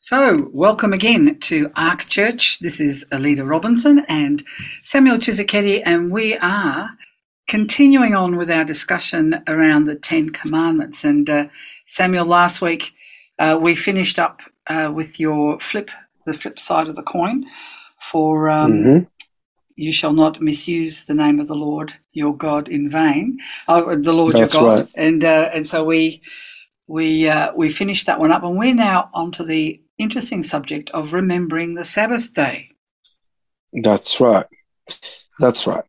So, welcome again to Ark Church. This is Alida Robinson and Samuel Tshisekedi, and we are continuing on with our discussion around the Ten Commandments. And uh, Samuel, last week uh, we finished up uh, with your flip, the flip side of the coin, for um, mm-hmm. you shall not misuse the name of the Lord your God in vain. Oh, the Lord That's your God, right. and uh, and so we we uh, we finished that one up, and we're now onto the interesting subject of remembering the Sabbath day. That's right. That's right.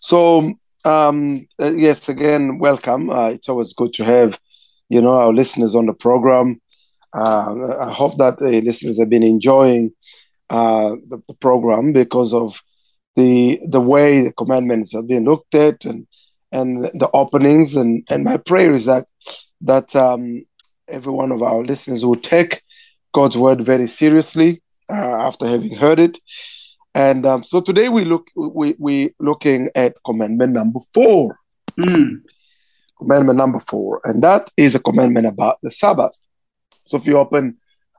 So, um, uh, yes, again, welcome. Uh, it's always good to have, you know, our listeners on the program. Uh, I hope that the listeners have been enjoying uh, the, the, program because of the the way the commandments have been looked at and and the openings and and my prayer is that that um, every one of our listeners will take God's word very seriously uh, after having heard it. And um, so today we look we we looking at commandment number four. Mm. Commandment number four, and that is a commandment about the Sabbath. So if you open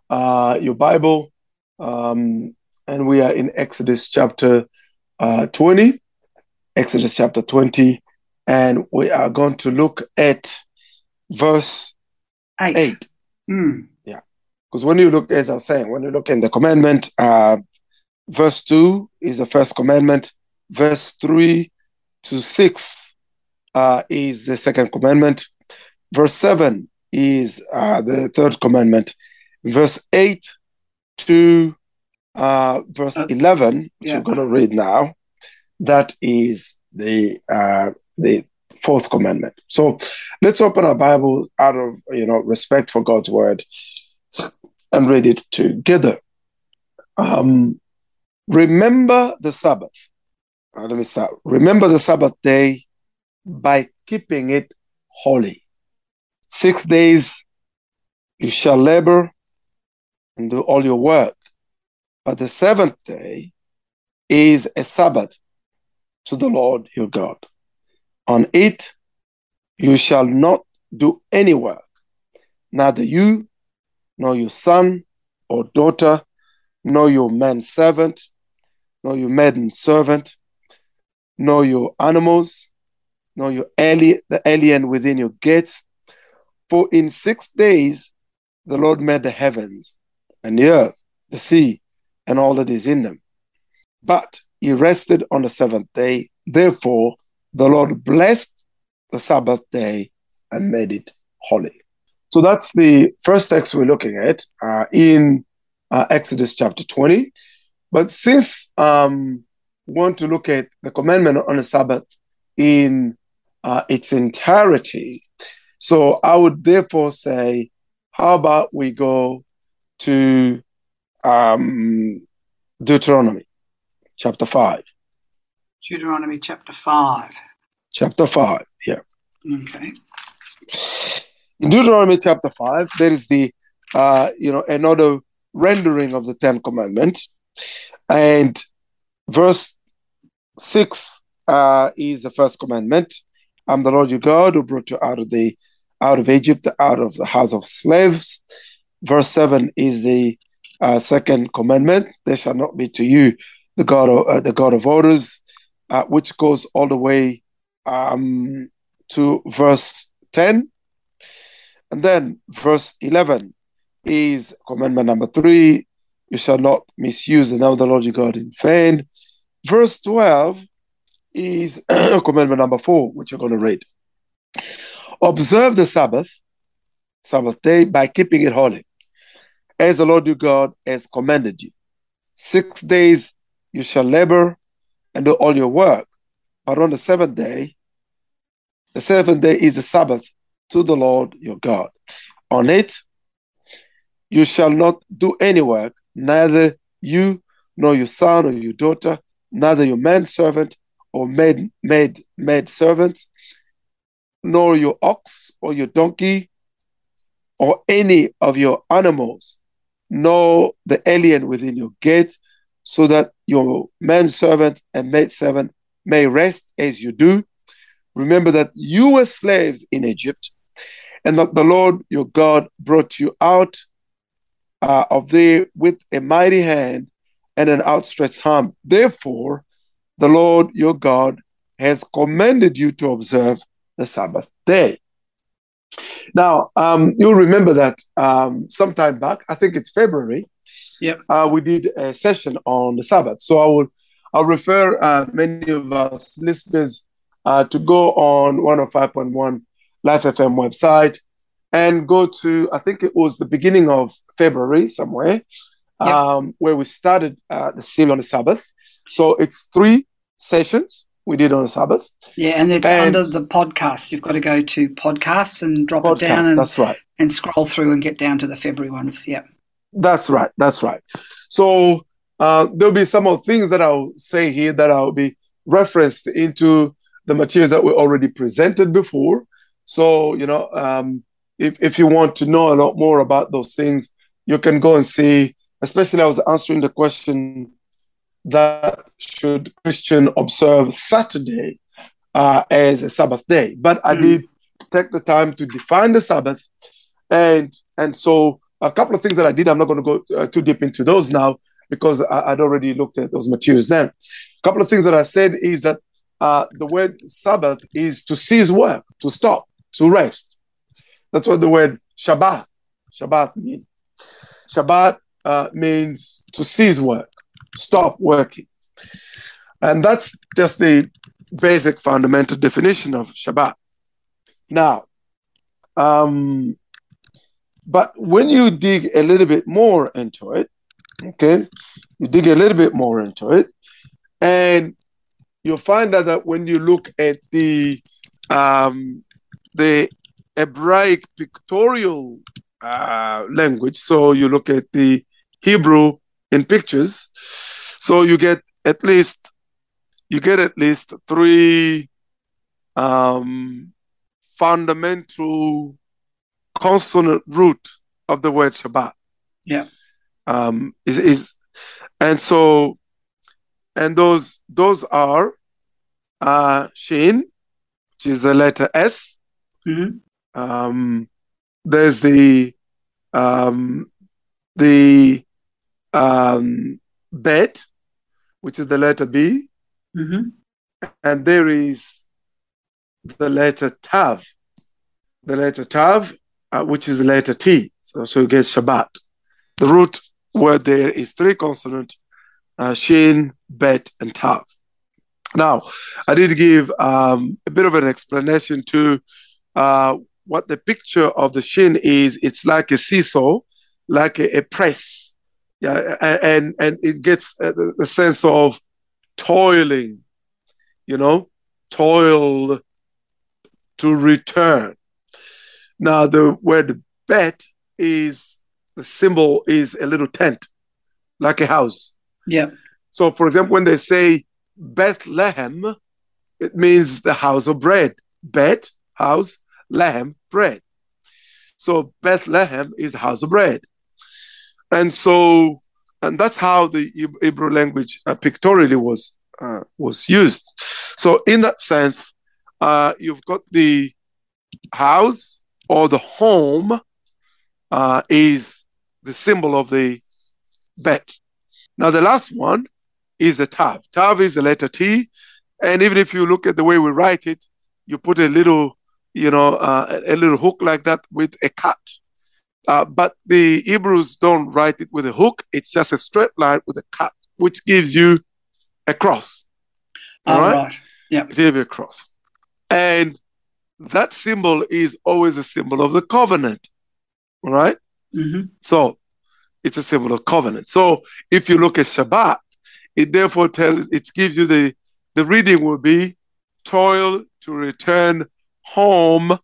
uh, your Bible, um, and we are in Exodus chapter uh, 20, Exodus chapter 20, and we are going to look at verse eight. eight. Mm. Because when you look, as I was saying, when you look in the commandment, uh, verse 2 is the first commandment, verse 3 to 6 uh, is the second commandment, verse 7 is uh, the third commandment, verse 8 to uh, verse uh, 11, which yeah. we're going to read now, that is the uh, the fourth commandment. So let's open our Bible out of you know respect for God's word and read it together. Um, remember the Sabbath. Uh, let me start. Remember the Sabbath day by keeping it holy. Six days you shall labor and do all your work. But the seventh day is a Sabbath to the Lord your God. On it you shall not do any work, neither you nor your son or daughter, nor your man servant, nor your maiden servant, nor your animals, nor your alien, the alien within your gates. For in six days the Lord made the heavens and the earth, the sea, and all that is in them. But he rested on the seventh day. Therefore, the Lord blessed the Sabbath day and made it holy. So that's the first text we're looking at uh, in uh, Exodus chapter 20. But since um, we want to look at the commandment on the Sabbath in uh, its entirety, so I would therefore say, how about we go to um, Deuteronomy chapter 5? Deuteronomy chapter 5. Chapter 5, yeah. Okay. In Deuteronomy chapter 5, there is the, uh, you know, another rendering of the Ten Commandments. And verse 6 uh, is the first commandment. I'm the Lord your God who brought you out of the out of Egypt, out of the house of slaves. Verse 7 is the uh, second commandment. There shall not be to you the God of, uh, the God of orders, uh, which goes all the way um, to verse 10. And then verse 11 is commandment number three you shall not misuse the name of the Lord your God in vain. Verse 12 is commandment number four, which you're going to read. Observe the Sabbath, Sabbath day, by keeping it holy, as the Lord your God has commanded you. Six days you shall labor and do all your work, but on the seventh day, the seventh day is the Sabbath to the Lord your God. On it, you shall not do any work, neither you nor your son or your daughter, neither your manservant or maid, maid, maid servant, nor your ox or your donkey, or any of your animals, nor the alien within your gate, so that your manservant and maidservant may rest as you do. Remember that you were slaves in Egypt, and that the Lord your God brought you out uh, of thee with a mighty hand and an outstretched arm. Therefore, the Lord your God has commanded you to observe the Sabbath day. Now, um, you'll remember that um, sometime back, I think it's February, Yep. uh, we did a session on the Sabbath. So I will I'll refer uh, many of us listeners uh, to go on 105.1 Life FM website and go to, I think it was the beginning of February somewhere, Yep. um, where we started uh, the series on the Sabbath. So it's three sessions we did on the Sabbath. Yeah, and it's And- under the podcast. You've got to go to podcasts and drop it down and, that's right. and scroll through and get down to the February ones. Yeah. That's right. That's right. So uh, there'll be some of things that I'll say here that I'll be referenced into the materials that we already presented before. So you know, um, if if you want to know a lot more about those things, you can go and see. Especially, I was answering the question that should Christian observe Saturday uh, as a Sabbath day, but I Mm. did take the time to define the Sabbath, and and so a couple of things that I did. I'm not going to go uh, too deep into those now because I, I'd already looked at those materials then. A couple of things that I said is that uh, the word Sabbath is to cease work, to stop, to rest. That's what the word Shabbat, Shabbat means. Shabbat uh, means to cease work, stop working. And that's just the basic fundamental definition of Shabbat. Now, um, but when you dig a little bit more into it, okay, you dig a little bit more into it, and you'll find out that when you look at the um, the Hebraic pictorial uh, language, so you look at the Hebrew in pictures, so you get at least you get at least three um, fundamental consonant root of the word Shabbat. Yeah. Um, is, is and so and those those are uh Shin, which is the letter S. hmm Um, there's the um, the um, Bet, which is the letter B, hmm and there is the letter Tav, the letter Tav, uh, which is the letter T. So, so you get Shabbat. The root word there is three consonant, uh, Shin, Bet, and Tav. Now, I did give um, a bit of an explanation to uh, what the picture of the Shin is. It's like a seesaw, like a, a press, yeah, and and it gets uh, the the sense of toiling, you know, toil to return. Now, the word bet is the symbol is a little tent, like a house. Yeah. So, for example, when they say Bethlehem, it means the house of bread. Bet, house, Lehem, bread. So, Bethlehem is the house of bread. And so, and that's how the Hebrew language uh, pictorially was uh, was used. So, in that sense, uh, you've got the house or the home uh, is the symbol of the bet. Now, the last one is the tav. Tav is the letter T, and even if you look at the way we write it, you put a little, you know, uh, a little hook like that with a cut. Uh, but the Hebrews don't write it with a hook; it's just a straight line with a cut, which gives you a cross. Oh, All right. right. It gives you a cross, and that symbol is always a symbol of the covenant. All right. hmm So it's a symbol of covenant. So if you look at Shabbat, it therefore tells it gives you the the reading will be toil to return home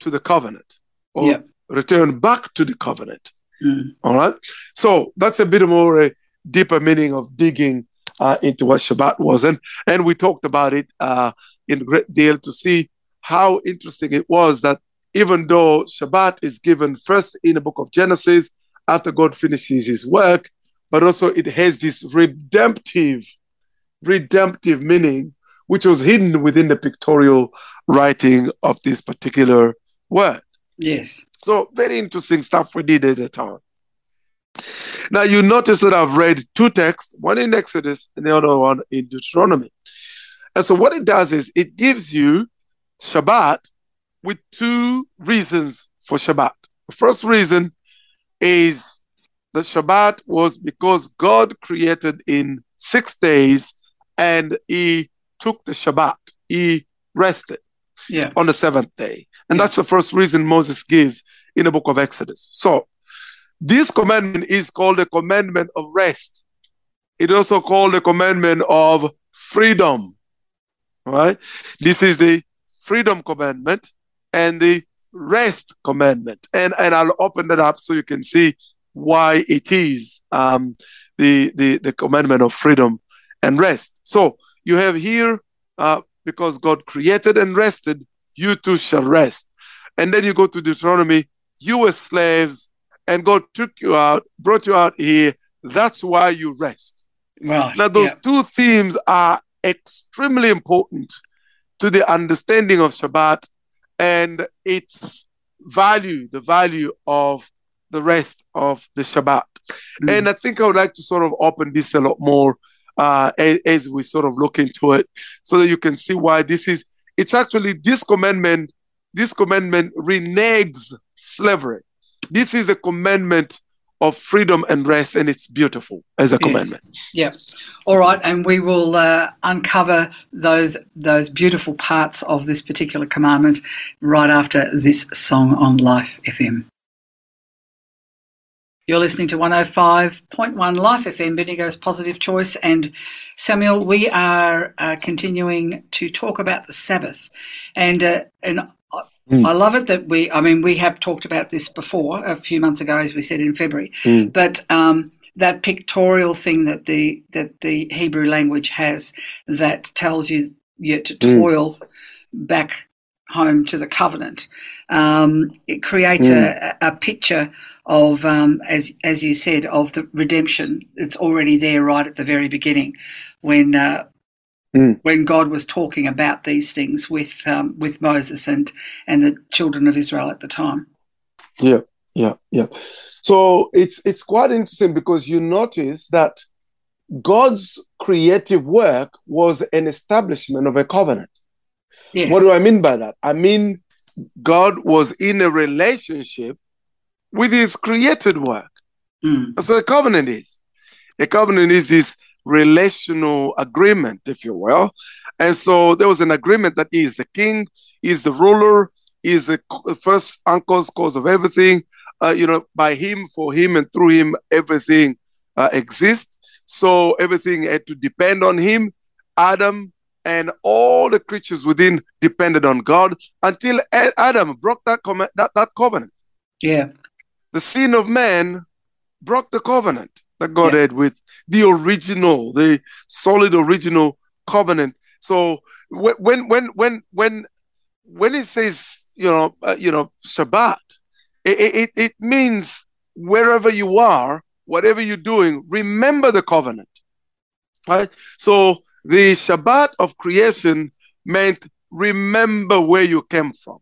to the covenant or return back to the covenant. Mm. All right. So that's a bit more a deeper meaning of digging uh, into what Shabbat was, and and we talked about it uh, in great deal to see how interesting it was that even though Shabbat is given first in the book of Genesis after God finishes His work, but also it has this redemptive, redemptive meaning which was hidden within the pictorial writing of this particular word. Yes. So very interesting stuff we did at the time. Now, you notice that I've read two texts, one in Exodus and the other one in Deuteronomy. And so, what it does is it gives you Shabbat with two reasons for Shabbat. The first reason is that Shabbat was because God created in six days and he took the Shabbat. He rested Yeah. on the seventh day. And Yeah. that's the first reason Moses gives in the book of Exodus. So, this commandment is called the commandment of rest. It also called the commandment of freedom. Right? This is the freedom commandment and the rest commandment. And and I'll open that up so you can see why it is um, the, the the commandment of freedom and rest. So you have here uh, because God created and rested, you too shall rest. And then you go to Deuteronomy, you were slaves, and God took you out, brought you out here. That's why you rest. Well, Now, those yeah. two themes are extremely important to the understanding of Shabbat and its value, the value of the rest of the Shabbat. Mm. And I think I would like to sort of open this a lot more uh, as, as we sort of look into it so that you can see why this is, it's actually this commandment, this commandment reneges slavery. This is the commandment of freedom and rest, and it's beautiful as a Yes. commandment. Yeah. All right, and we will uh, uncover those those beautiful parts of this particular commandment right after this song on Life FM. You're listening to 105.1 Life FM, Bendigo's Positive Choice. And Samuel, we are uh, continuing to talk about the Sabbath. And, uh, and I- Mm. I love it that we, I mean, we have talked about this before a few months ago, as we said in February, Mm. but um, that pictorial thing that the that the Hebrew language has that tells you you to Mm. toil back home to the covenant. Um, it creates a, a picture of, um, as as you said, of the redemption. It's already there right at the very beginning, when uh, Mm. when God was talking about these things with um, with Moses and and the children of Israel at the time. Yeah, yeah, yeah. So it's it's quite interesting because you notice that God's creative work was an establishment of a covenant. Yes. What do I mean by that? I mean God was in a relationship with his created work. Mm. That's what a covenant is. A covenant is this relational agreement, if you will. And so there was an agreement that he is the king, he is the ruler, he is the first uncaused cause of everything. Uh, you know, by him, for him, and through him, everything uh, exists. So everything had to depend on him. Adam and all the creatures within depended on God until Adam broke that, com- that, that covenant Yeah. the sin of man broke the covenant that God Yeah. had with the original, the solid original covenant. So when when when when when it says you know uh, you know Shabbat, it, it it means wherever you are, whatever you're doing, remember the covenant. Right. So the Shabbat of creation meant remember where you came from,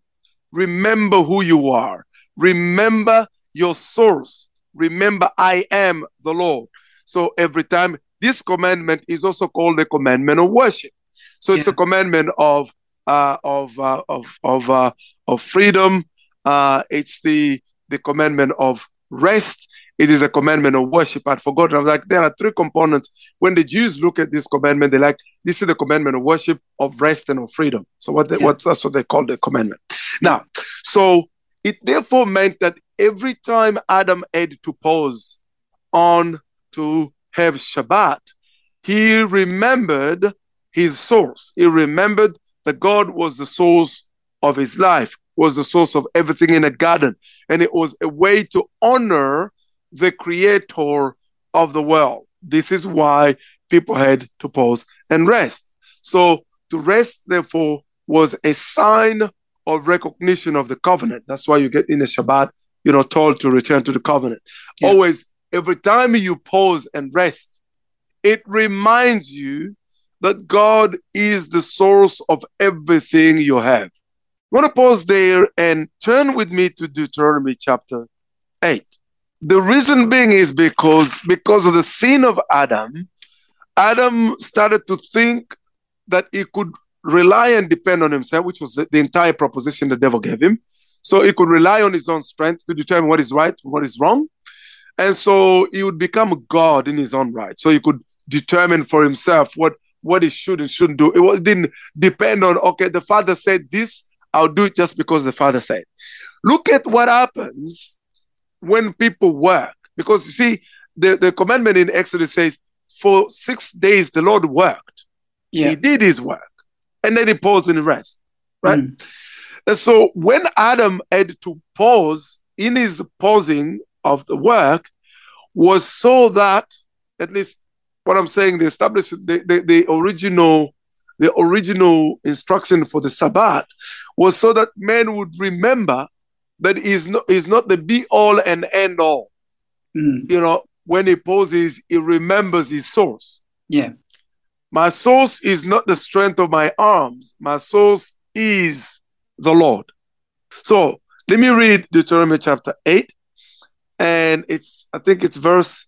remember who you are, remember your source. Remember, I am the Lord. So every time this commandment is also called the commandment of worship. So it's Yeah. a commandment of uh, of uh, of of uh, of freedom. Uh, it's the the commandment of rest. It is a commandment of worship. I'd forgotten. I was like, there are three components. When the Jews look at this commandment, they're like, this is the commandment of worship, of rest, and of freedom. So what? They, Yeah. What's that's what they call the commandment. Now, so it therefore meant that every time Adam had to pause on to have Shabbat, he remembered his source. He remembered that God was the source of his life, was the source of everything in the garden. And it was a way to honor the creator of the world. This is why people had to pause and rest. So to rest, therefore, was a sign of recognition of the covenant. That's why you get in the Shabbat, you know, told to return to the covenant. Yeah. Always, every time you pause and rest, it reminds you that God is the source of everything you have. I want to pause there and turn with me to Deuteronomy chapter 8. The reason being is because because of the sin of Adam, Adam started to think that he could rely and depend on himself, which was the, the entire proposition the devil gave him. So he could rely on his own strength to determine what is right, what is wrong. And so he would become a God in his own right. So he could determine for himself what, what he should and shouldn't do. It didn't depend on, okay, the father said this, I'll do it just because the father said. Look at what happens when people work. Because you see, the, the commandment in Exodus says, for six days the Lord worked. Yeah. He did his work. And then he paused and rest. Right? Mm. And so when Adam had to pause in his pausing of the work was so that at least what I'm saying, the established the, the, the original the original instruction for the Sabbath was so that men would remember that is not is not the be all and end all. Mm. You know, when he poses, he remembers his source. Yeah. My source is not the strength of my arms. My source is the Lord. So let me read Deuteronomy chapter 8. And it's, I think it's verse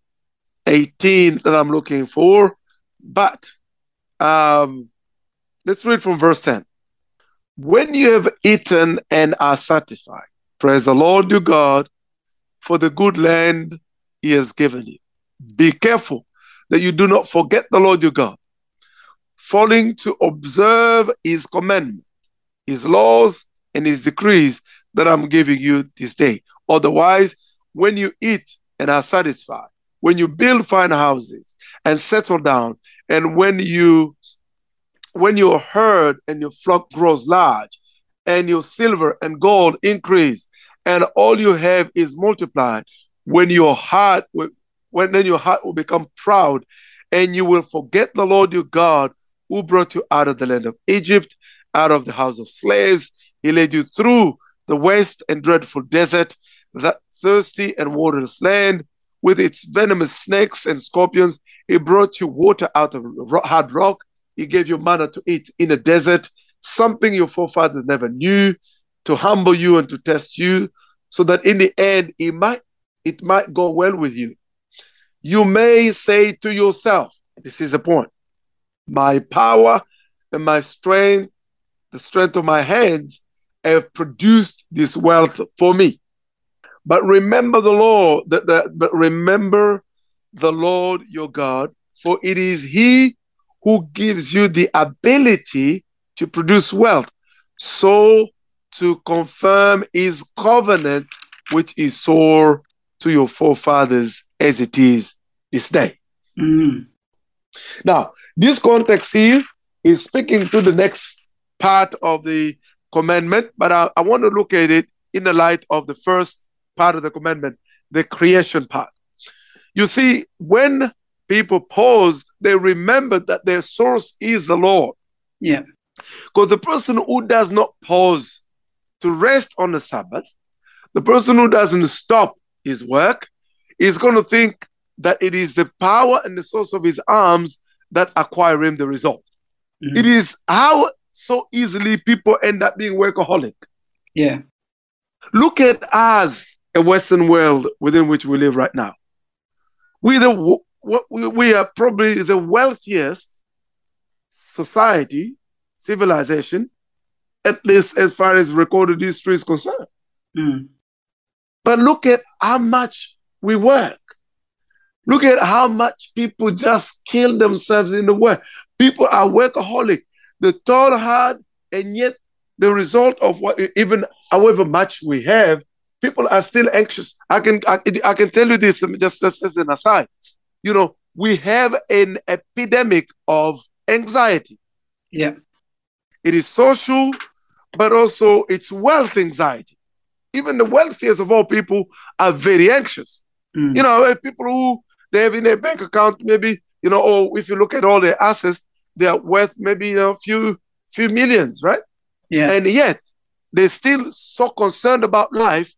18 that I'm looking for. But um, let's read from verse 10. When you have eaten and are satisfied, praise the Lord your God for the good land he has given you. Be careful that you do not forget the Lord your God, falling to observe his commandment, his laws, and his decrees that I'm giving you this day. Otherwise, when you eat and are satisfied, when you build fine houses and settle down, and when you when your herd and your flock grows large, and your silver and gold increase, and all you have is multiplied, when your heart when then your heart will become proud, and you will forget the Lord your God who brought you out of the land of Egypt, out of the house of slaves. He led you through the waste and dreadful desert, that thirsty and waterless land with its venomous snakes and scorpions. He brought you water out of hard rock. He gave you manna to eat in a desert, something your forefathers never knew, to humble you and to test you, so that in the end it might it might go well with you. You may say to yourself, this is the point, my power and my strength, the strength of my hands have produced this wealth for me. But remember the Lord, that, that, but remember the Lord your God, for it is He who gives you the ability to produce wealth, so to confirm His covenant, which is sore to your forefathers as it is this day. Mm. Now, this context here is speaking to the next part of the commandment, but I, I want to look at it in the light of the first part of the commandment, the creation part. You see, when people paused, they remembered that their source is the Lord. Yeah. Because the person who does not pause to rest on the Sabbath, the person who doesn't stop his work, is going to think that it is the power and the source of his arms that acquire him the result. Mm-hmm. It is how so easily people end up being workaholic. Yeah. Look at us a Western world within which we live right now. We the we are probably the wealthiest society, civilization, at least as far as recorded history is concerned. Mm. But look at how much we work. Look at how much people just kill themselves in the work. People are workaholic. They toil hard, and yet the result of what, even however much we have, people are still anxious. I can I, I can tell you this just, just as an aside. You know, we have an epidemic of anxiety. Yeah. It is social, but also it's wealth anxiety. Even the wealthiest of all people are very anxious. Mm. You know, people who they have in their bank account, maybe, you know, or if you look at all their assets, they are worth maybe you know, a few few millions, right? Yeah. And yet they're still so concerned about life.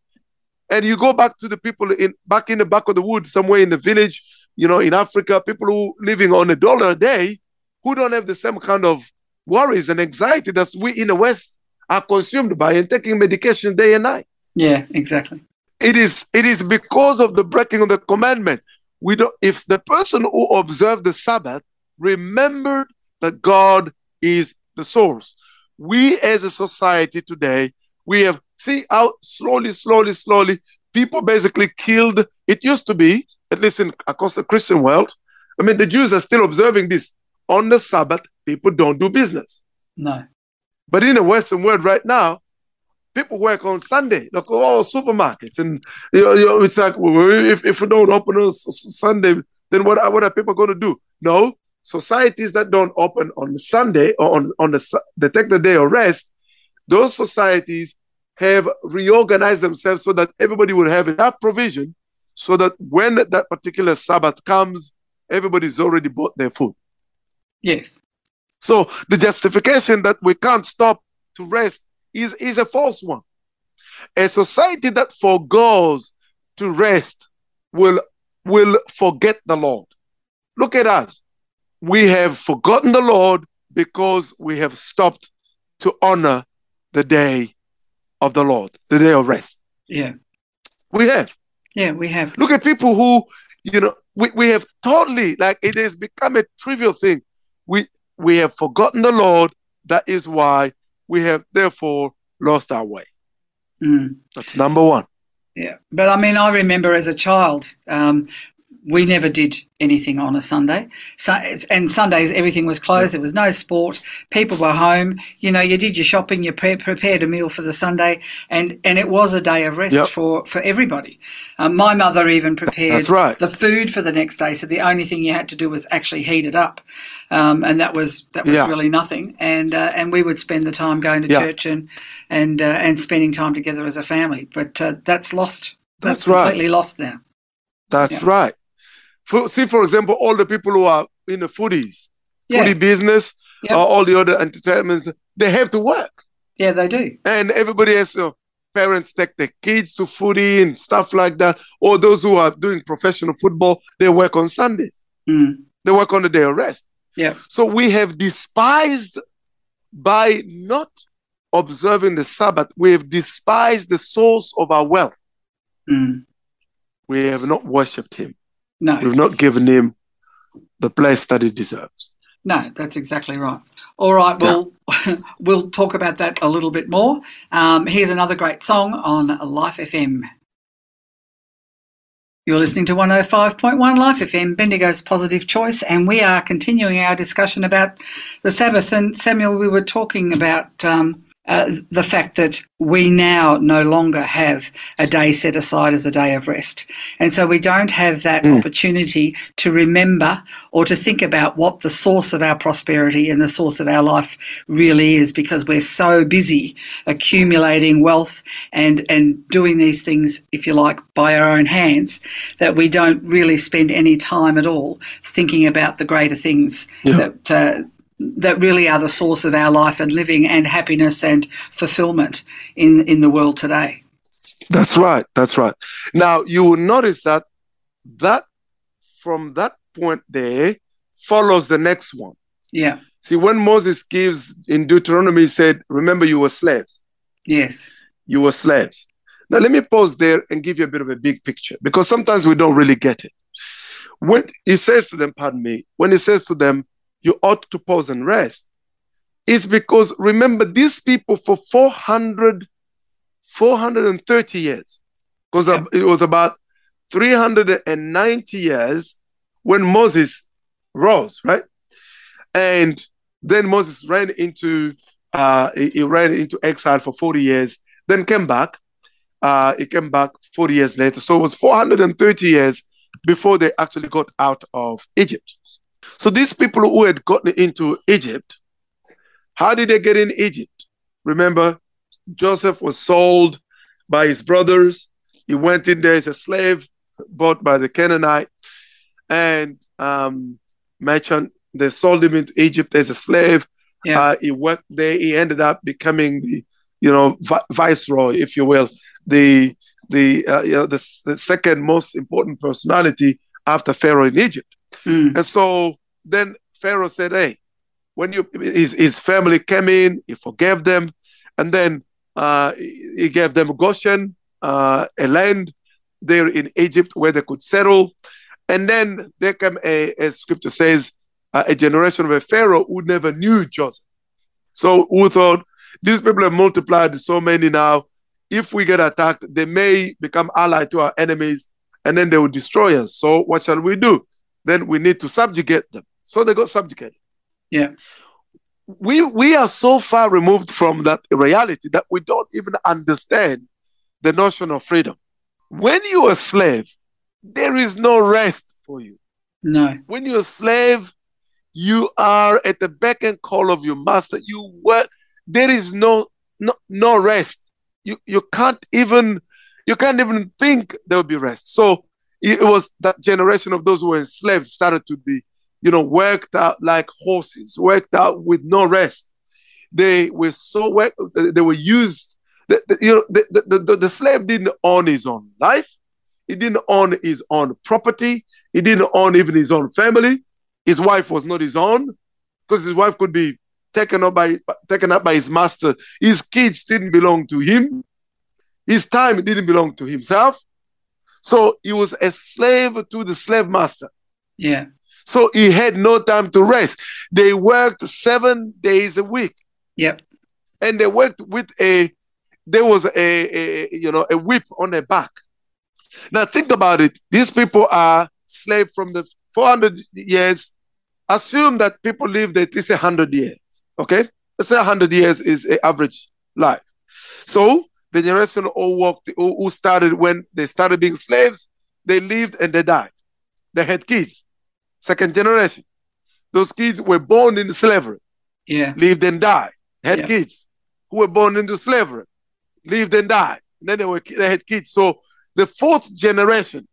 And you go back to the people in back in the back of the woods, somewhere in the village, you know, in Africa, people who living on a dollar a day, who don't have the same kind of worries and anxiety that we in the West are consumed by and taking medication day and night. Yeah, exactly. It is it is because of the breaking of the commandment. We don't if the person who observed the Sabbath remembered that God is the source. We as a society today, we have see how slowly, slowly, slowly people basically killed. It used to be, at least in across the Christian world. I mean, the Jews are still observing this. On the Sabbath, people don't do business. No. But in the Western world right now, people work on Sunday, like all supermarkets, and you know, you know, it's like well, if if we don't open on Sunday, then what are, what are people going to do? No, societies that don't open on Sunday or on on the they take the day of rest. Those societies have reorganized themselves so that everybody will have enough provision, so that when that particular Sabbath comes, everybody's already bought their food. Yes. So the justification that we can't stop to rest is, is a false one. A society that forgoes to rest will, will forget the Lord. Look at us. We have forgotten the Lord because we have stopped to honor the day of the Lord, the day of rest. Yeah. We have. Yeah, we have. Look at people who, you know, we, we have totally, like, it has become a trivial thing. We, we have forgotten the Lord. That is why we have therefore lost our way. Mm. That's number one. Yeah, but I mean, I remember as a child, um, we never did anything on a Sunday. So, and Sundays, everything was closed. There was no sport. People were home. You know, you did your shopping, you pre- prepared a meal for the Sunday, and, and it was a day of rest Yep. for, for everybody. Um, my mother even prepared right. the food for the next day. So the only thing you had to do was actually heat it up. Um, and that was that was Yeah. really nothing. And uh, and we would spend the time going to Yeah. church and and uh, and spending time together as a family. But uh, that's lost. That's right. completely lost now. That's Yeah. right. For, see, for example, all the people who are in the foodies, foodie business, Yep. all the other entertainments, they have to work. Yeah, they do. And everybody has, know, parents take their kids to foodie and stuff like that. Or those who are doing professional football, they work on Sundays. Mm. They work on the day of rest. Yeah. So we have despised by not observing the Sabbath, we have despised the source of our wealth. Mm. We have not worshipped him. No, We've not given him the place that he deserves. no, that's exactly right. All right, well, we'll talk about that a little bit more. Um, here's another great song on Life FM. You're listening to 105.1 Life FM, Bendigo's Positive Choice, and we are continuing our discussion about the Sabbath. And Samuel, we were talking about um, uh, the fact that we now no longer have a day set aside as a day of rest. And so we don't have that Mm. opportunity to remember or to think about what the source of our prosperity and the source of our life really is because we're so busy accumulating wealth and, and doing these things, if you like, by our own hands that we don't really spend any time at all thinking about the greater things Yeah. that. Uh, that really are the source of our life and living and happiness and fulfillment in, in the world today. That's right. That's right. Now you will notice that that from that point there follows the next one. Yeah. See, when Moses gives in Deuteronomy, he said, Remember, you were slaves. Yes. You were slaves. Now, let me pause there and give you a bit of a big picture because sometimes we don't really get it. When he says to them, pardon me, when he says to them, You ought to pause and rest, it's because remember, these people for 400, 430 years, because Yeah. it was about 390 years when Moses rose, right? And then Moses ran into uh, he, he ran into exile for 40 years, then came back. Uh, he came back 40 years later. So it was 430 years before they actually got out of Egypt. So these people who had gotten into Egypt, how did they get in Egypt? Remember, Joseph was sold by his brothers. He went in there as a slave, bought by the Canaanite, and um, merchant. They sold him into Egypt as a slave. Yeah. Uh, he worked there. He ended up becoming the, you know, vi- viceroy, if you will, the the uh, you know the, the second most important personality after Pharaoh in Egypt. Mm. And so then Pharaoh said, "Hey, when you his, his family came in, he forgave them, and then uh, he gave them Goshen, uh, a land there in Egypt where they could settle. And then there came a, as scripture says, uh, a generation of a Pharaoh who never knew Joseph. So who thought these people have multiplied so many now. If we get attacked, they may become allied to our enemies and then they will destroy us. So what shall we do? Then we need to subjugate them. So they got subjugated. Yeah. We we are so far removed from that reality that we don't even understand the notion of freedom. When you're a slave, there is no rest for you. No. When you're a slave, you are at the beck and call of your master. You work. There is no no no rest. You you can't even you can't even think there will be rest. So it was that generation of those who were enslaved started to be, you know, worked out like horses, worked out with no rest. They were so work, they were used. The, the, you know, the, the, the, the slave didn't own his own life. He didn't own his own property. He didn't own even his own family. His wife was not his own because his wife could be taken up by taken up by his master. His kids didn't belong to him. His time didn't belong to himself. So he was a slave to the slave master. Yeah. So he had no time to rest. They worked seven days a week. Yep. And they worked with a there was a, a you know a whip on their back. Now think about it. These people are slaves from the 400 years. Assume that people lived at least 100 years. Okay? Let's say 100 years is an average life. So the generation who walked, who, who started when they started being slaves, they lived and they died. They had kids. Second generation. Those kids were born in slavery. Yeah. Lived and died. Had Yeah. kids who were born into slavery. Lived and died. then they were they had kids. So the fourth generation,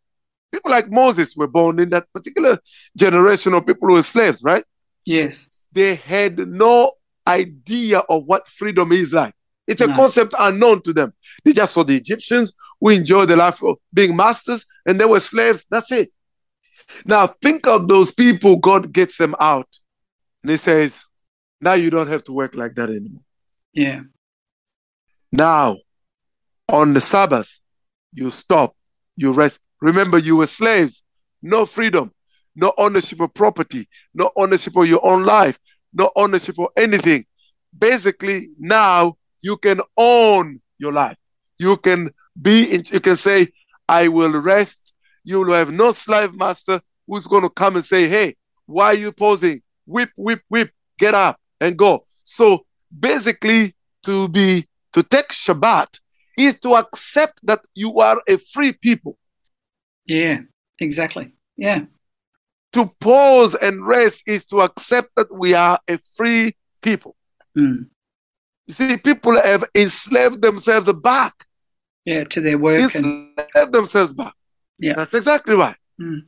people like Moses were born in that particular generation of people who were slaves, right? Yes. they had no idea of what freedom is like. It's a No. concept unknown to them. They just saw the Egyptians who enjoyed the life of being masters and they were slaves. That's it. Now think of those people, God gets them out. And he says, Now you don't have to work like that anymore. Yeah. Now, on the Sabbath, you stop, you rest. Remember, you were slaves, no freedom, no ownership of property, no ownership of your own life, no ownership of anything. Basically, now you can own your life. You can be in, you can say, I will rest. You will have no slave master who's going to come and say, Hey, why are you posing? Whip, whip, whip, get up and go. So basically, to be to take Shabbat is to accept that you are a free people. Yeah. Exactly. Yeah. To pause and rest is to accept that we are a free people. Mm. You see, people have enslaved themselves back. Yeah. To their work and Enslaved themselves back. Yeah. That's exactly right. Mm.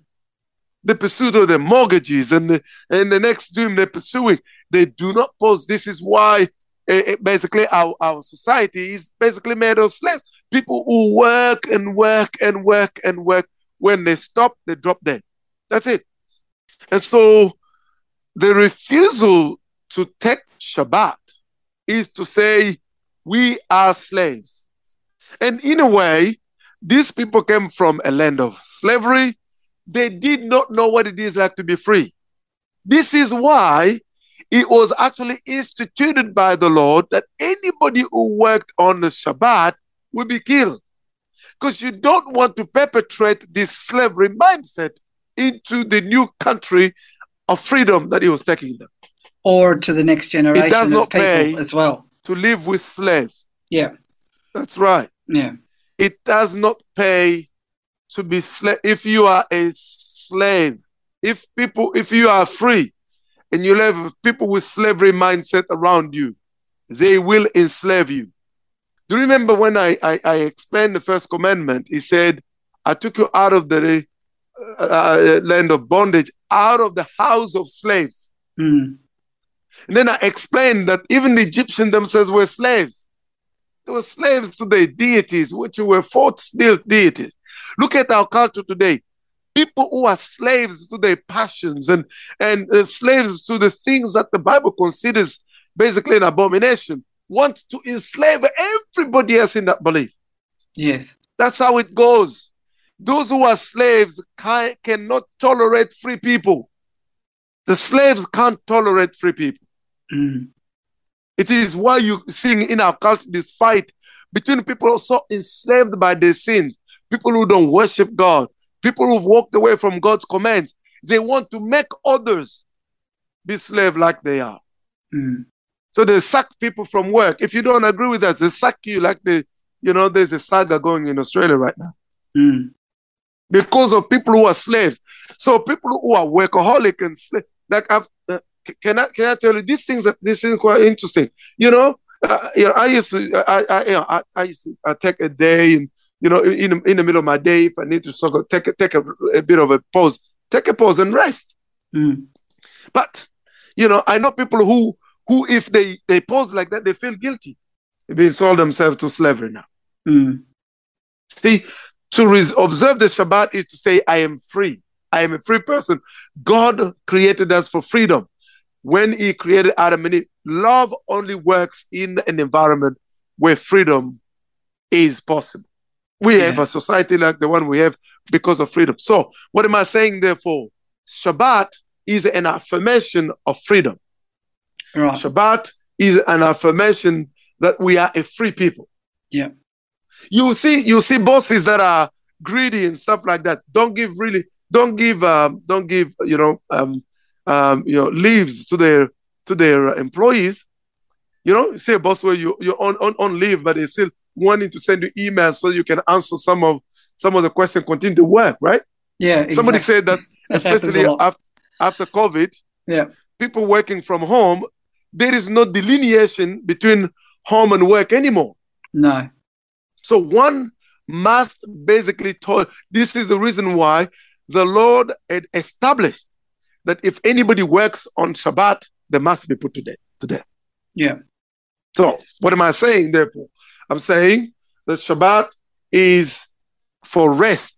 The pursuit of their mortgages and the, and the next dream they're pursuing, they do not pause. This is why eh, basically our, our society is basically made of slaves. People who work and work and work and work. When they stop, they drop dead. That's it. And so the refusal to take Shabbat is to say, we are slaves. And in a way, these people came from a land of slavery. They did not know what it is like to be free. This is why it was actually instituted by the Lord that anybody who worked on the Shabbat will be killed. Because you don't want to perpetrate this slavery mindset into the new country of freedom that he was taking them or to the next generation It does of not people pay. as well. to live with slaves. Yeah. That's right. Yeah. It does not pay to be slave. If you are a slave, if people, if you are free and you have people with slavery mindset around you, they will enslave you. Do you remember when I, I, I explained the first commandment? He said, I took you out of the uh, uh, land of bondage, out of the house of slaves. Mm. And then I explained that even the Egyptians themselves were slaves. They were slaves to their deities, which were false de- deities. Look at our culture today. People who are slaves to their passions and, and uh, slaves to the things that the Bible considers basically an abomination want to enslave everybody else in that belief. Yes. That's how it goes. Those who are slaves can, cannot tolerate free people. The slaves can't tolerate free people. Mm. It is why you see in our culture this fight between people so enslaved by their sins, people who don't worship God, people who've walked away from God's commands. They want to make others be slave like they are. Mm. So they sack people from work. If you don't agree with that, they sack you like the, you know, there's a saga going in Australia right now. Mm. Because of people who are slaves. So people who are workaholic and slave, like I've, uh, can I can I tell you these things? This things quite interesting. You know, uh, you know, I used to, I, I, you know, I, I used to I take a day and you know, in in the middle of my day, if I need to take a, take a, a bit of a pause, take a pause and rest. Mm. But you know, I know people who who if they they pause like that, they feel guilty. They've sold themselves to slavery now. Mm. See, to res- observe the Shabbat is to say, I am free. I am a free person. God created us for freedom. When He created Adam and Eve, love only works in an environment where freedom is possible. We Yeah. have a society like the one we have because of freedom. So, what am I saying, therefore? Shabbat is an affirmation of freedom. Right. Shabbat is an affirmation that we are a free people. Yeah. You see, you see bosses that are greedy and stuff like that. Don't give really, don't give, um, don't give, you know, um, um, you know, leaves to their to their employees. You know, a boss where you you're on, on on leave, but they still wanting to send you emails so you can answer some of some of the questions, continue to work, right? Yeah. Somebody said that That especially after, after COVID, Yeah. people working from home, there is no delineation between home and work anymore. No. So one must basically told this is the reason why the Lord had established that if anybody works on Shabbat, they must be put to death. To death. Yeah. So what am I saying, therefore? I'm saying that Shabbat is for rest.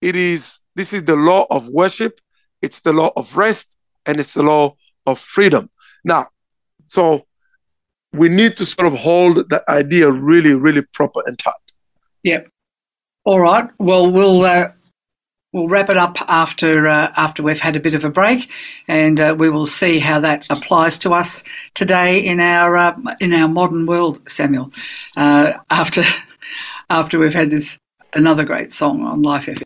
It is this is the law of worship, it's the law of rest, and it's the law of freedom. Now, so we need to sort of hold that idea really, really proper and tight. Yeah. All right. Well, we'll uh, we'll wrap it up after uh, after we've had a bit of a break, and uh, we will see how that applies to us today in our uh, in our modern world, Samuel. Uh, after after we've had this another great song on Life FM.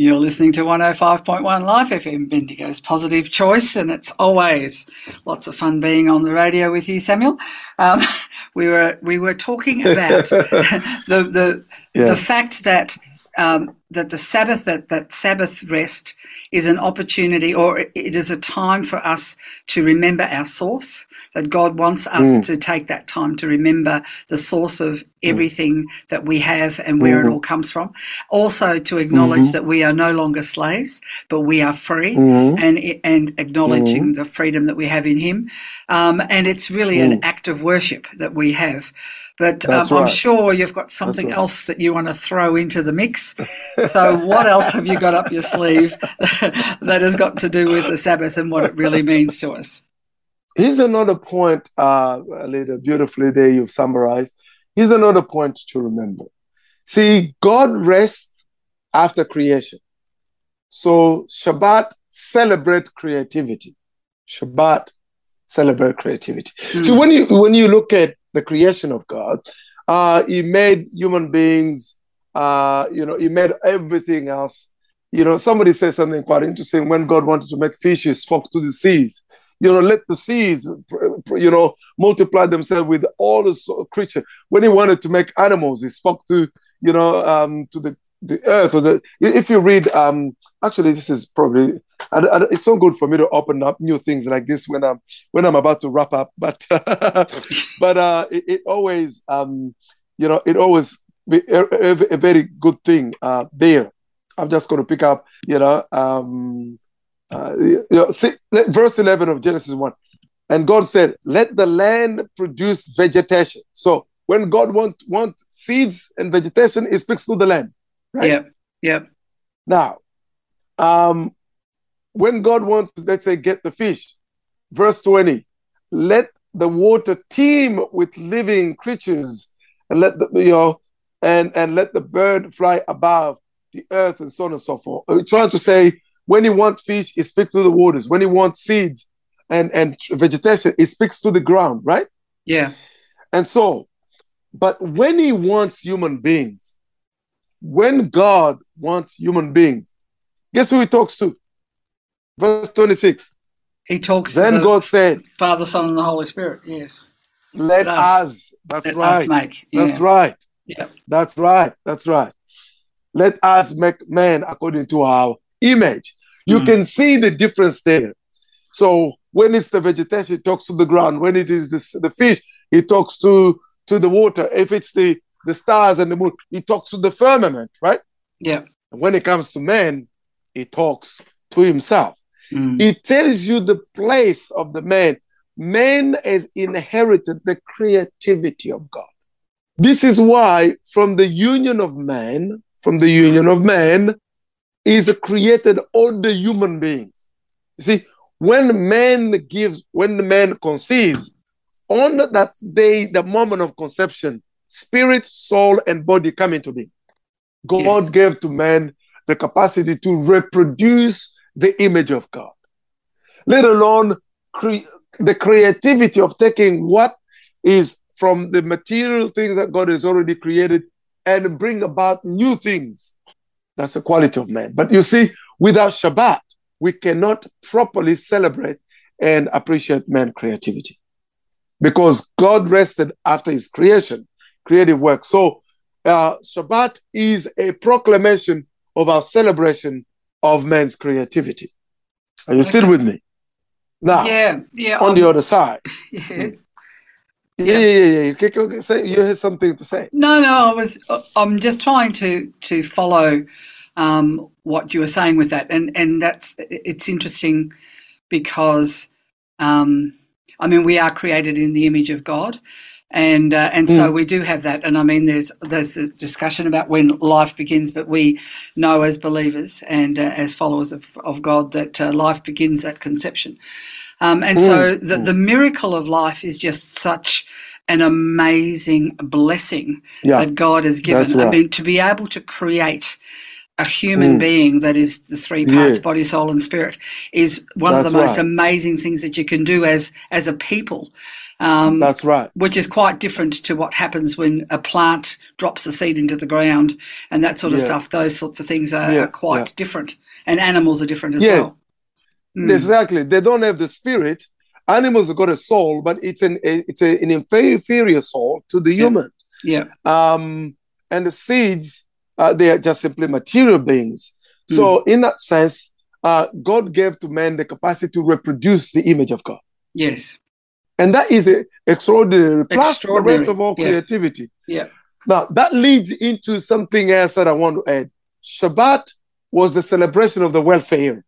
You're listening to 105.1 Life FM, Bendigo's positive choice, and it's always lots of fun being on the radio with you, Samuel. Um, we were we were talking about the the the fact that um, that the Sabbath that that Sabbath rest is an opportunity, or it- is a time for us to remember our source. That God wants us Mm. to take that time to remember the source of everything that we have and where Mhm. it all comes from. Also, to acknowledge Mhm. that we are no longer slaves, but we are free Mhm. and and acknowledging the freedom that we have in Him, um, and it's really an Mm. act of worship that we have. But um, That's I'm sure you've got something right. else that you want to throw into the mix. So, what else have you got up your sleeve that has got to do with the Sabbath and what it really means to us? Here's another point, uh, Alida, beautifully there you've summarized. Here's another point to remember. See, God rests after creation. So Shabbat celebrate creativity. Shabbat celebrate creativity. So Mm. when you when you look at the creation of God, uh, He made human beings. Uh, you know, He made everything else. You know, somebody said something quite interesting. When God wanted to make fish, He spoke to the seas. You know, let the seas, you know, multiply themselves with all the so- creature. When He wanted to make animals, He spoke to, you know, um, to the the earth. Or the if you read, um, actually, this is probably. I, I, it's so good for me to open up new things like this when I'm when I'm about to wrap up. But but uh, it, it always um, you know it always be a, a, a very good thing uh, there. I'm just going to pick up you know um, uh, you know, see, verse 11 of Genesis 1. And God said, "Let the land produce vegetation." So when God want want seeds and vegetation, He speaks to the land. Right. Yep, yep, Now, um, when God wants, let's say, get the fish, verse 20, let the water teem with living creatures and let the, you know, and, and let the bird fly above the earth and so on and so forth. Uh, trying to say when he wants fish, he speaks to the waters. When he wants seeds and, and vegetation, he speaks to the ground, right? Yeah. And so, but when he wants human beings, when God wants human beings, guess who he talks to? Verse 26. He talks Then to the God said, Father, Son, and the Holy Spirit. Yes. Let Let us- us. That's Let right. us make. That's right. Yeah. That's right. That's right. Let us make man according to our image. You Mm. can see the difference there. So when it's the vegetation, it talks to the ground. When it is the, the fish, it talks to, to the water. If it's the, the stars and the moon, He talks to the firmament, right? Yeah. And when it comes to man, he talks to himself. Mm. It tells you the place of the man. Man has inherited the creativity of God. This is why, from the union of man, from the union of man, is created all the human beings. You see, when man gives, when the man conceives, on that day, the moment of conception, spirit, soul, and body come into being. God Yes. gave to man the capacity to reproduce the image of God, let alone cre- the creativity of taking what is from the material things that God has already created and bring about new things. That's the quality of man. But you see, without Shabbat, we cannot properly celebrate and appreciate man's creativity because God rested after his creation, creative work. So, uh, Shabbat is a proclamation of our celebration of man's creativity. Are you still with me? Now, yeah. Yeah. on um, the other side, yeah. yeah, yeah, yeah, yeah. You, can- can say, you have something to say. No, no, I was. I'm just trying to to follow um, what you were saying with that, and and that's it's interesting because um, I mean we are created in the image of God, and uh, and so we do have that, and I mean there's there's a discussion about when life begins, but we know as believers and uh, as followers of of God that uh, life begins at conception. Um, and so Mm, the, mm. the miracle of life is just such an amazing blessing Yeah, that God has given. that's I mean, to be able to create a human Mm. being that is the three parts Yeah. body, soul, and spirit is one of the most right. amazing things that you can do as as a people. Um, that's right. which is quite different to what happens when a plant drops a seed into the ground and that sort of Yeah. stuff. Those sorts of things are, Yeah, are quite different, and animals are different as Yeah. well. Mm. Exactly. They don't have the spirit. Animals have got a soul, but it's an it's a, an inferior soul to the human. Yeah, Um, and the seeds, uh, they are just simply material beings. So, in that sense, uh, God gave to man the capacity to reproduce the image of God. yes, And that is a extraordinary, plus the rest of all yeah. creativity. Yeah. Now, that leads into something else that I want to add. Shabbat was the celebration of the welfare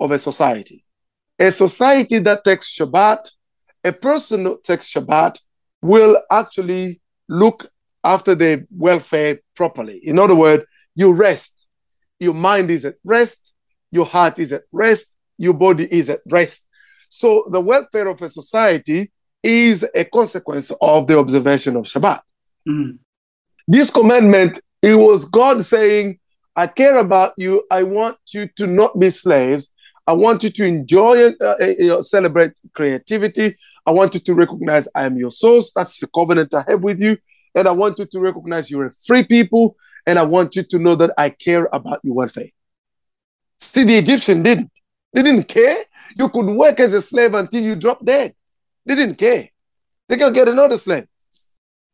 of a society. A society that takes Shabbat, a person who takes Shabbat will actually look after their welfare properly. In other words, you rest. Your mind is at rest, your heart is at rest, your body is at rest. So the welfare of a society is a consequence of the observation of Shabbat. Mm. This commandment, it was God saying, I care about you. I want you to not be slaves. I want you to enjoy and uh, uh, uh, celebrate creativity. I want you to recognize I am your source. That's the covenant I have with you. And I want you to recognize you're a free people. And I want you to know that I care about your welfare. See, the Egyptian didn't. They didn't care. You could work as a slave until you drop dead. They didn't care. They can get another slave.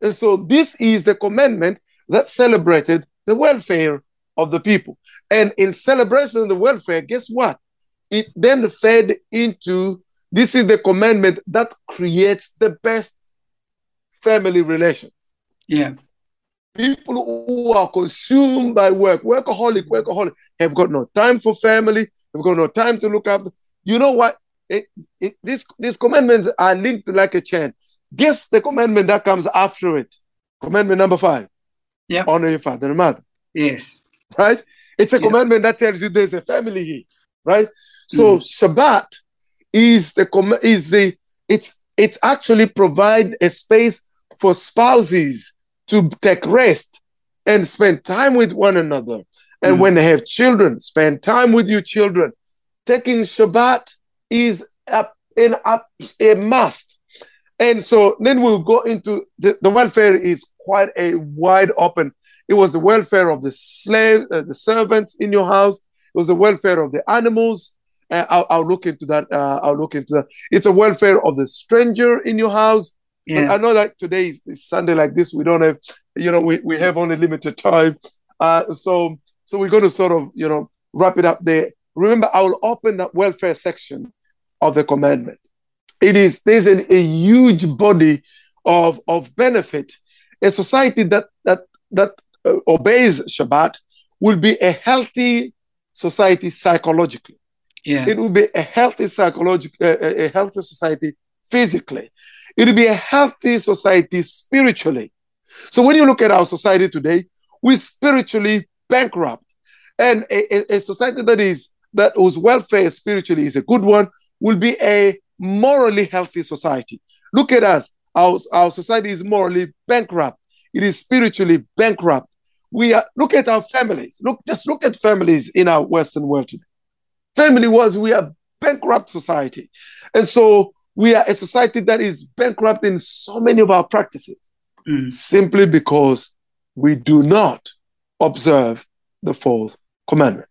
And so this is the commandment that celebrated the welfare of the people. And in celebration of the welfare, guess what? It then fed into this is the commandment that creates the best family relations. yeah, People who are consumed by work, workaholic, workaholic, have got no time for family, have got no time to look after. You know what? It, it, this, these commandments are linked like a chain. Guess the commandment that comes after it. Commandment number five. Yep. Honor your father and mother, yes, right? It's a Yeah. commandment that tells you there's a family here, right? So mm. Shabbat is the com- is the it's it actually provide a space for spouses to take rest and spend time with one another. And Mm. when they have children, spend time with your children. Taking Shabbat is a, in a, a must. And so then we'll go into the, the welfare is quite a wide open. It was the welfare of the slave, uh, the servants in your house. It was the welfare of the animals. Uh, I'll, I'll look into that. Uh, I'll look into that. It's a welfare of the stranger in your house. But Yeah. I know that today is, is Sunday like this. We don't have, you know, we, we have only limited time. Uh, so so we're going to sort of, you know, wrap it up there. Remember, I will open that welfare section of the commandment. It is there's an, a huge body of of benefit. A society that that that uh, obeys Shabbat will be a healthy society psychologically. Yeah. It will be a healthy psychological, uh, a a healthy society physically. It will be a healthy society spiritually. So when you look at our society today, we're spiritually bankrupt, and a, a- society that is that whose welfare spiritually is a good one will be a morally healthy society. Look at us. Our, our society is morally bankrupt. It is spiritually bankrupt. We are look at our families. Look, just look at families in our Western world today. Family was we are bankrupt society. And so we are a society that is bankrupt in so many of our practices Mm. simply because we do not observe the fourth commandment.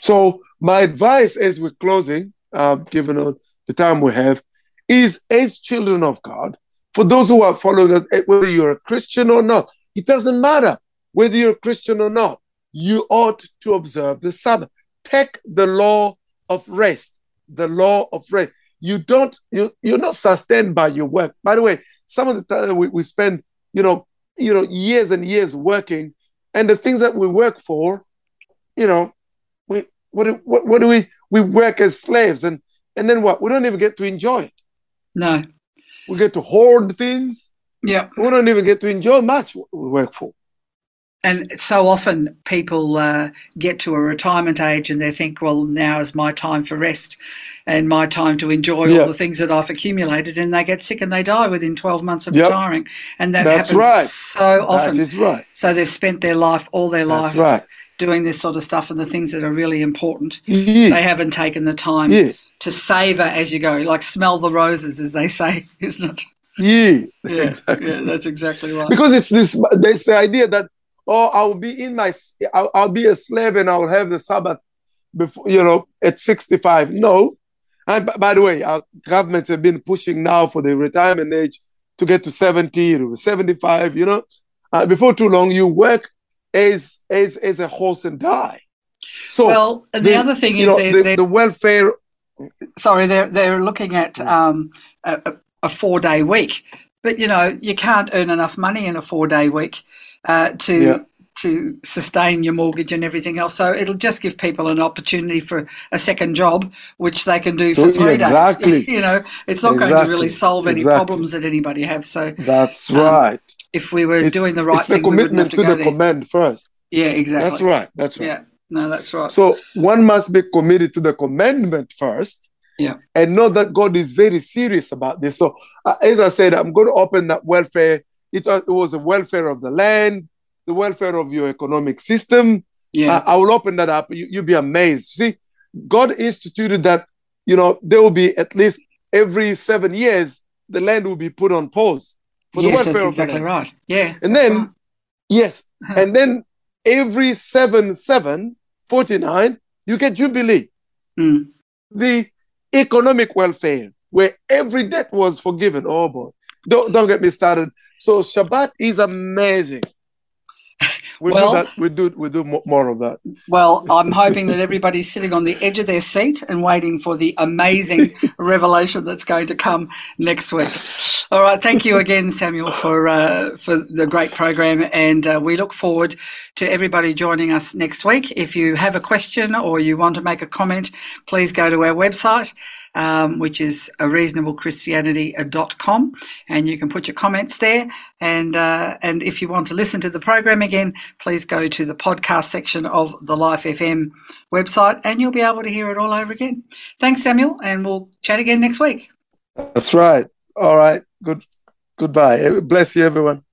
So, my advice as we're closing, uh, given uh, the time we have, is as children of God, for those who are following us, eh, whether you're a Christian or not, it doesn't matter whether you're a Christian or not, you ought to observe the Sabbath. Take the law of rest, the law of rest. You don't, you, you're not sustained by your work. By the way, some of the time we, we spend, you know, you know, years and years working, and the things that we work for, you know, we what do, what, what do we we work as slaves and and then what? We don't even get to enjoy it. No. We get to hoard things. Yeah. We don't even get to enjoy much what we work for. And so often people uh, get to a retirement age and they think, well, now is my time for rest and my time to enjoy Yeah. all the things that I've accumulated. And they get sick and they die within 12 months of Yep. retiring. And that That's happens right. so often. That is right. so they've spent their life, all their life, right. doing this sort of stuff and the things that are really important. Yeah. They haven't taken the time Yeah. to savor as you go, like smell the roses, as they say, isn't it? Yeah. Yeah, Exactly. yeah that's exactly right. because it's this there's the idea that oh i'll be in my I'll, I'll be a slave and i'll have the sabbath before you know at 65 no. And b- by the way our governments have been pushing now for the retirement age to get to 70 to 75 you know. Uh, before too long you work as as as a horse and die. So well, and the, other thing is, know they're, the, they're, the welfare sorry, they're they're looking at um, a, a- a four day week, but you know you can't earn enough money in a four day week uh, to Yeah. to sustain your mortgage and everything else. So it'll just give people an opportunity for a second job, which they can do for three exactly. days. you know, it's not going to really solve any Exactly. problems that anybody have. So that's Um, right if we were it's, doing the right it's the thing, have commitment to, to the there. command first yeah, exactly. that's right that's right Yeah, no, that's right. So one must be committed to the commandment first. Yeah. And know that God is very serious about this. So, uh, as I said, I'm going to open that welfare. It, was- it was the welfare of the land, the welfare of your economic system. yeah, Uh, I will open that up. You, you'll be amazed. See, God instituted that, you know, there will be at least every seven years, the land will be put on pause for the yes, welfare that's of the exactly land. right. Yeah, And then right. Yes. And then every 7 7, 49, you get Jubilee, Mm. the economic welfare, where every debt was forgiven. Oh boy. Don't, don't get me started. So Shabbat is amazing. We Well- do that. We do we do more of that. Well, I'm hoping that everybody's sitting on the edge of their seat and waiting for the amazing revelation that's going to come next week. All right, thank you again, Samuel, for uh, for the great program, and uh, we look forward to everybody joining us next week. If you have a question or you want to make a comment, please go to our website. Um, which is a reasonablechristianity.com, and you can put your comments there. And uh, and if you want to listen to the program again, please go to the podcast section of the Life FM website, and you'll be able to hear it all over again. Thanks, Samuel, and we'll chat again next week. That's right. All right. Good. Goodbye. Bless you, everyone.